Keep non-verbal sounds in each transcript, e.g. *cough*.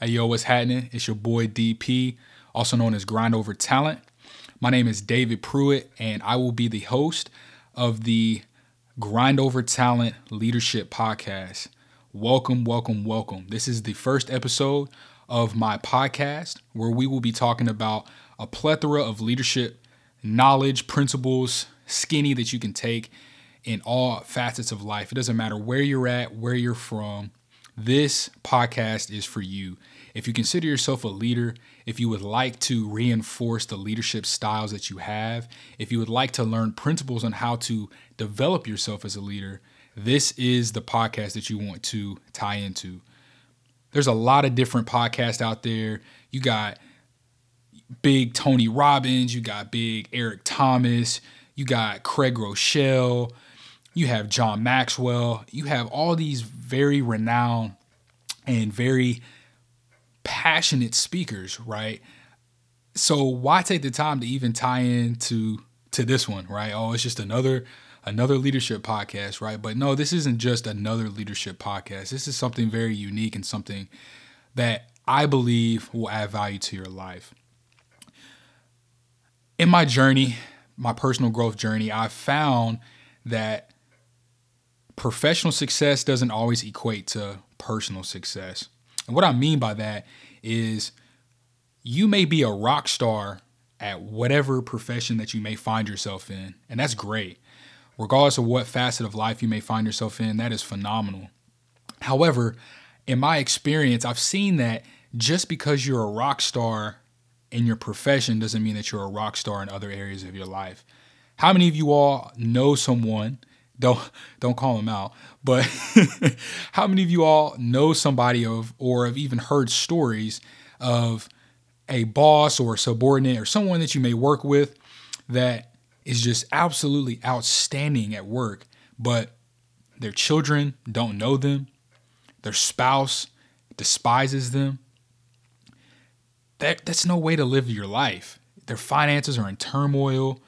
Hey, yo, what's happening? It's your boy DP, also known as Grind Over Talent. My name is David Pruitt, and I will be the host of the Grind Over Talent Leadership Podcast. Welcome, welcome, welcome. This is the first episode of my podcast where we will be talking about a plethora of leadership knowledge, principles, skinny that you can take in all facets of life. It doesn't matter where you're at, where you're from, this podcast is for you. If you consider yourself a leader, if you would like to reinforce the leadership styles that you have, if you would like to learn principles on how to develop yourself as a leader, this is the podcast that you want to tie into. There's a lot of different podcasts out there. You got big Tony Robbins, you got big Eric Thomas, you got Craig Groeschel, you have John Maxwell, you have all these very renowned and very passionate speakers, right? So why take the time to even tie into to this one, right? Oh, it's just another another leadership podcast, right? But no, this isn't just another leadership podcast. This is something very unique and something that I believe will add value to your life. In my journey, my personal growth journey, I've found that professional success doesn't always equate to personal success. And what I mean by that is you may be a rock star at whatever profession that you may find yourself in, and that's great. Regardless of what facet of life you may find yourself in, that is phenomenal. However, in my experience, I've seen that just because you're a rock star in your profession doesn't mean that you're a rock star in other areas of your life. How many of you all know someone don't don't call them out. But *laughs* how many of you all know somebody of or have even heard stories of a boss or a subordinate or someone that you may work with that is just absolutely outstanding at work, but their children don't know them, their spouse despises them. That that's no way to live your life. Their finances are in turmoil.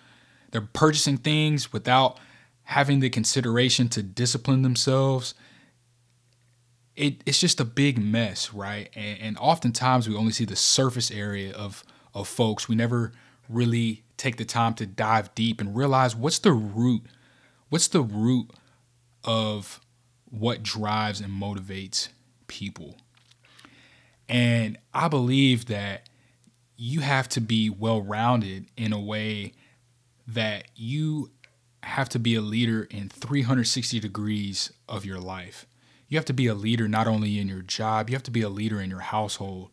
They're purchasing things without having the consideration to discipline themselves, it, it's just a big mess, right? And, and oftentimes we only see the surface area of of folks. We never really take the time to dive deep and realize what's the root, what's the root of what drives and motivates people. And I believe that you have to be well rounded in a way that you have to be a leader in 360 degrees of your life. You have to be a leader not only in your job, you have to be a leader in your household.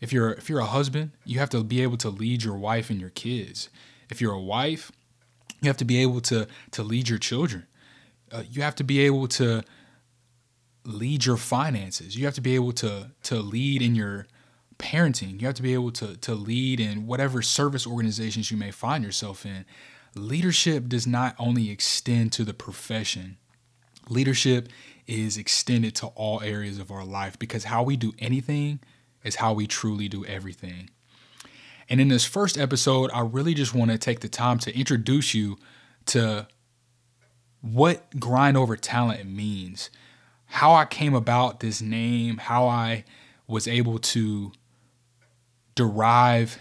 If you're if you're a husband, you have to be able to lead your wife and your kids. If you're a wife, you have to be able to to lead your children. Uh, you have to be able to lead your finances. You have to be able to to lead in your parenting. You have to be able to to lead in whatever service organizations you may find yourself in leadership does not only extend to the profession, leadership is extended to all areas of our life because how we do anything is how we truly do everything. And in this first episode, I really just want to take the time to introduce you to what grind over talent means, how I came about this name, how I was able to derive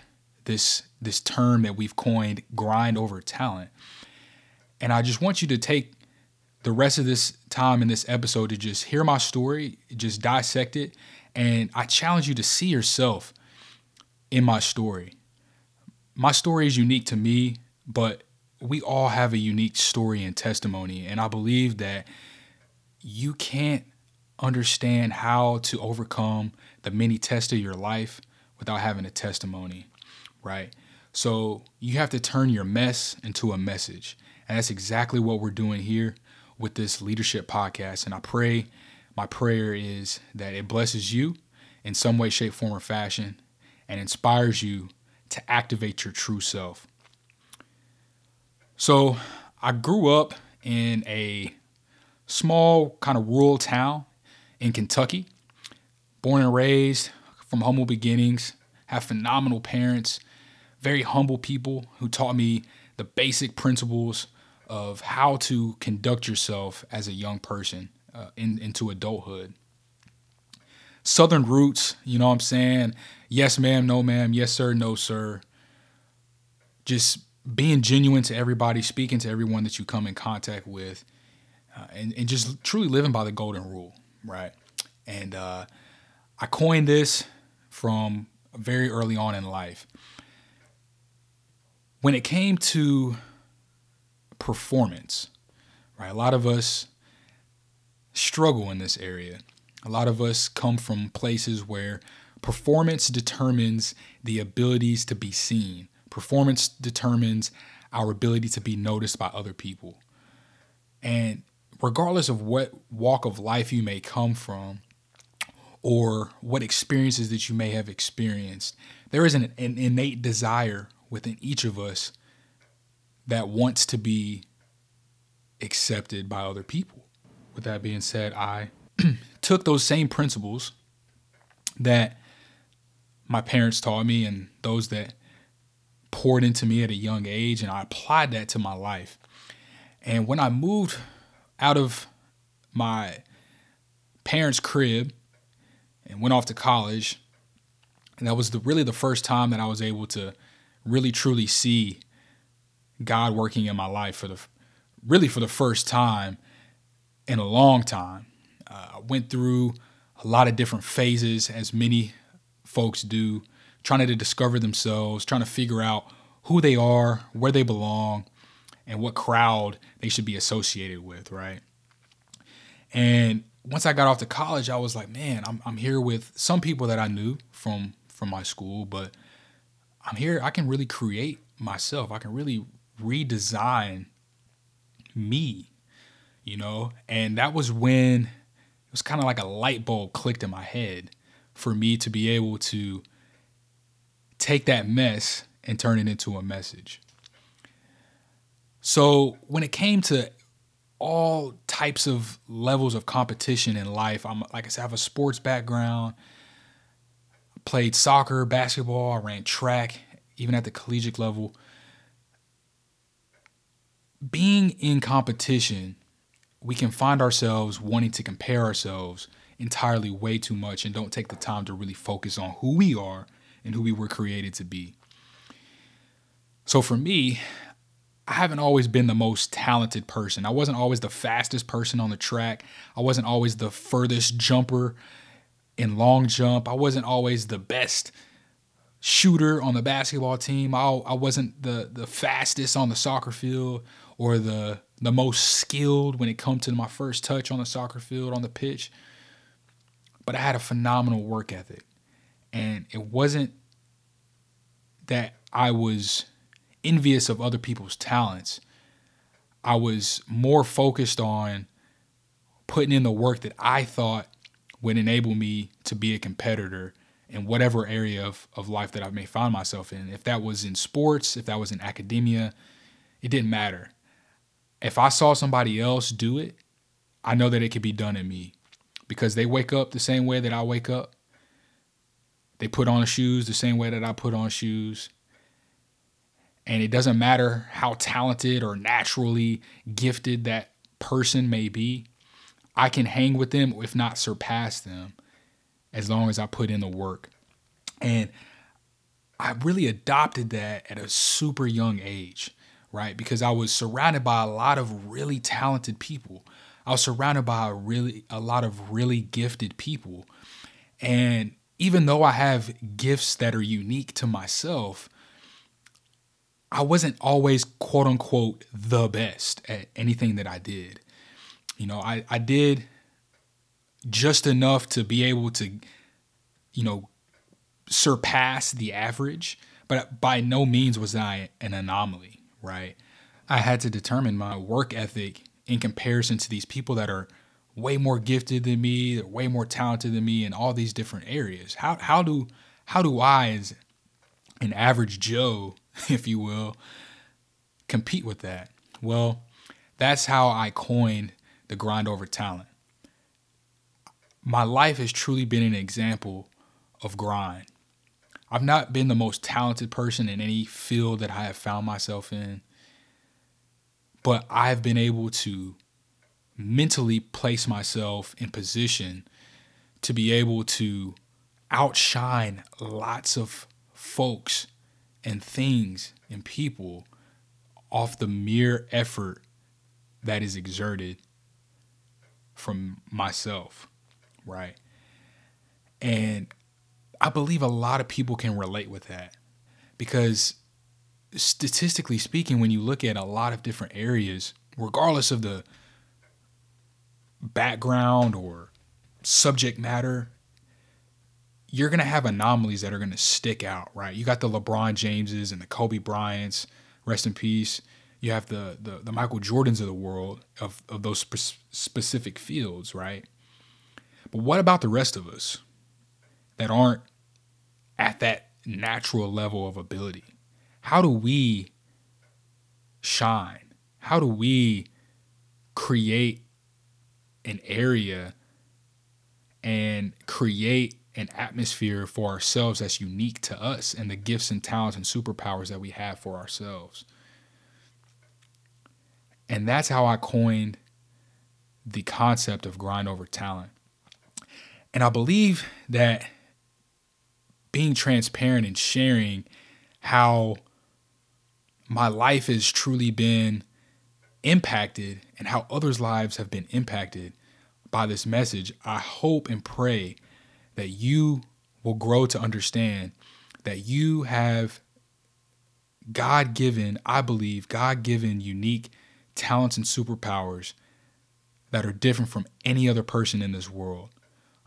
this this term that we've coined grind over talent. And I just want you to take the rest of this time in this episode to just hear my story, just dissect it, and I challenge you to see yourself in my story. My story is unique to me, but we all have a unique story and testimony, and I believe that you can't understand how to overcome the many tests of your life without having a testimony right? So you have to turn your mess into a message. And that's exactly what we're doing here with this leadership podcast. And I pray, my prayer is that it blesses you in some way, shape, form, or fashion and inspires you to activate your true self. So I grew up in a small, kind of rural town in Kentucky, born and raised from humble beginnings, have phenomenal parents, very humble people who taught me the basic principles of how to conduct yourself as a young person uh, in, into adulthood. Southern roots, you know what I'm saying? Yes, ma'am, no, ma'am, yes, sir, no, sir. Just being genuine to everybody, speaking to everyone that you come in contact with, uh, and, and just truly living by the golden rule, right? And uh, I coined this from very early on in life. When it came to performance, right? A lot of us struggle in this area. A lot of us come from places where performance determines the abilities to be seen. Performance determines our ability to be noticed by other people. And regardless of what walk of life you may come from or what experiences that you may have experienced, there is an, an innate desire within each of us that wants to be accepted by other people. With that being said, I *clears throat* took those same principles that my parents taught me and those that poured into me at a young age, and I applied that to my life. And when I moved out of my parents' crib and went off to college, and that was the, really the first time that I was able to really truly see God working in my life for the really for the first time in a long time. Uh, I went through a lot of different phases, as many folks do, trying to discover themselves, trying to figure out who they are, where they belong, and what crowd they should be associated with, right? And once I got off to college, I was like, man, I'm, I'm here with some people that I knew from from my school, but I'm here. I can really create myself. I can really redesign me, you know? And that was when it was kind of like a light bulb clicked in my head for me to be able to take that mess and turn it into a message. So when it came to all types of levels of competition in life, I'm like I said, I have a sports background. Played soccer, basketball, I ran track, even at the collegiate level being in competition, we can find ourselves wanting to compare ourselves entirely way too much and don't take the time to really focus on who we are and who we were created to be. So for me, I haven't always been the most talented person. I wasn't always the fastest person on the track. I wasn't always the furthest jumper in long jump. I wasn't always the best shooter on the basketball team. I, I wasn't the the fastest on the soccer field or the the most skilled when it comes to my first touch on the soccer field on the pitch. But I had a phenomenal work ethic. And it wasn't that I was envious of other people's talents. I was more focused on putting in the work that I thought would enable me to be a competitor in whatever area of, of life that I may find myself in. If that was in sports, if that was in academia, it didn't matter if I saw somebody else do it, I know that it could be done in me because they wake up the same way that I wake up. They put on shoes the same way that I put on shoes. And it doesn't matter how talented or naturally gifted that person may be, I can hang with them, if not surpass them, as long as I put in the work. And I really adopted that at a super young age right? Because I was surrounded by a lot of really talented people. I was surrounded by a really a lot of really gifted people. And even though I have gifts that are unique to myself, I wasn't always quote unquote the best at anything that I did. You know, I, I did just enough to be able to, you know, surpass the average, but by no means was I an anomaly right? I had to determine my work ethic in comparison to these people that are way more gifted than me, they're way more talented than me in all these different areas. How how do how do I as an average Joe, *laughs* if you will, compete with that? Well, that's how I coined the grind over talent. My life has truly been an example of grind. I've not been the most talented person in any field that I have found myself in, but I've been able to mentally place myself in position to be able to outshine lots of folks and things and people off the mere effort that is exerted from myself, right? And I believe a lot of people can relate with that because statistically speaking, when you look at a lot of different areas, regardless of the background or subject matter, you're going to have anomalies that are going to stick out, right? You got the LeBron Jameses and the Kobe Bryants, rest in peace. You have the the, the Michael Jordans of the world of, of those spe- specific fields, right? But what about the rest of us that aren't at that natural level of ability? How do we shine? How do we create an area and create an atmosphere for ourselves that's unique to us and the gifts and talents and superpowers that we have for ourselves. And that's how I coined the concept of grind over talent. And I believe that being transparent and sharing how my life has truly been impacted and how others' lives have been impacted by this message, I hope and pray that you will grow to understand that you have God given, I believe, God given unique talents and superpowers that are different from any other person in this world.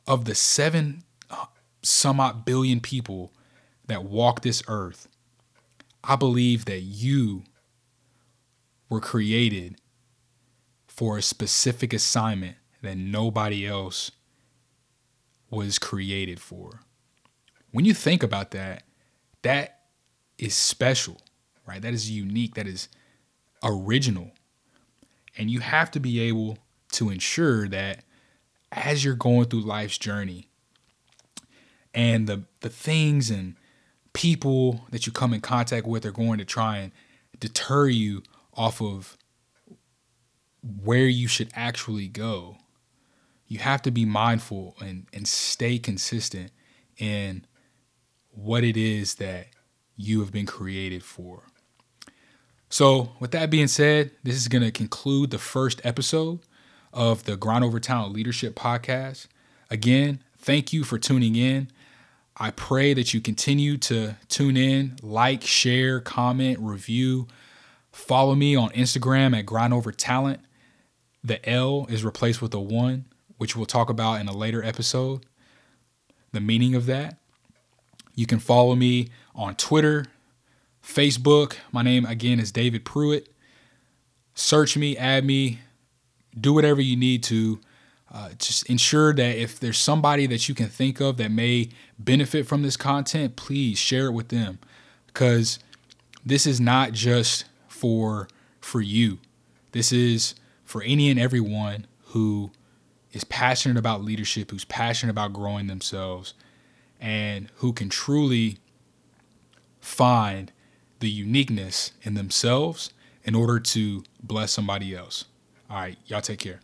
Of the seven uh, some odd billion people that walk this earth, I believe that you were created for a specific assignment that nobody else was created for. When you think about that, that is special, right? That is unique, that is original. And you have to be able to ensure that as you're going through life's journey and the the things and people that you come in contact with are going to try and deter you off of where you should actually go you have to be mindful and, and stay consistent in what it is that you have been created for. So, with that being said, this is going to conclude the first episode of the Grind Over Talent Leadership Podcast. Again, thank you for tuning in. I pray that you continue to tune in, like, share, comment, review. Follow me on Instagram at Grind Over Talent. The L is replaced with a one which we'll talk about in a later episode, the meaning of that. You can follow me on Twitter, Facebook. My name again is David Pruitt. Search me, add me, do whatever you need to. Uh, just ensure that if there's somebody that you can think of that may benefit from this content, please share it with them because this is not just for for you. This is for any and everyone who is passionate about leadership, who's passionate about growing themselves, and who can truly find the uniqueness in themselves in order to bless somebody else. All right, y'all take care.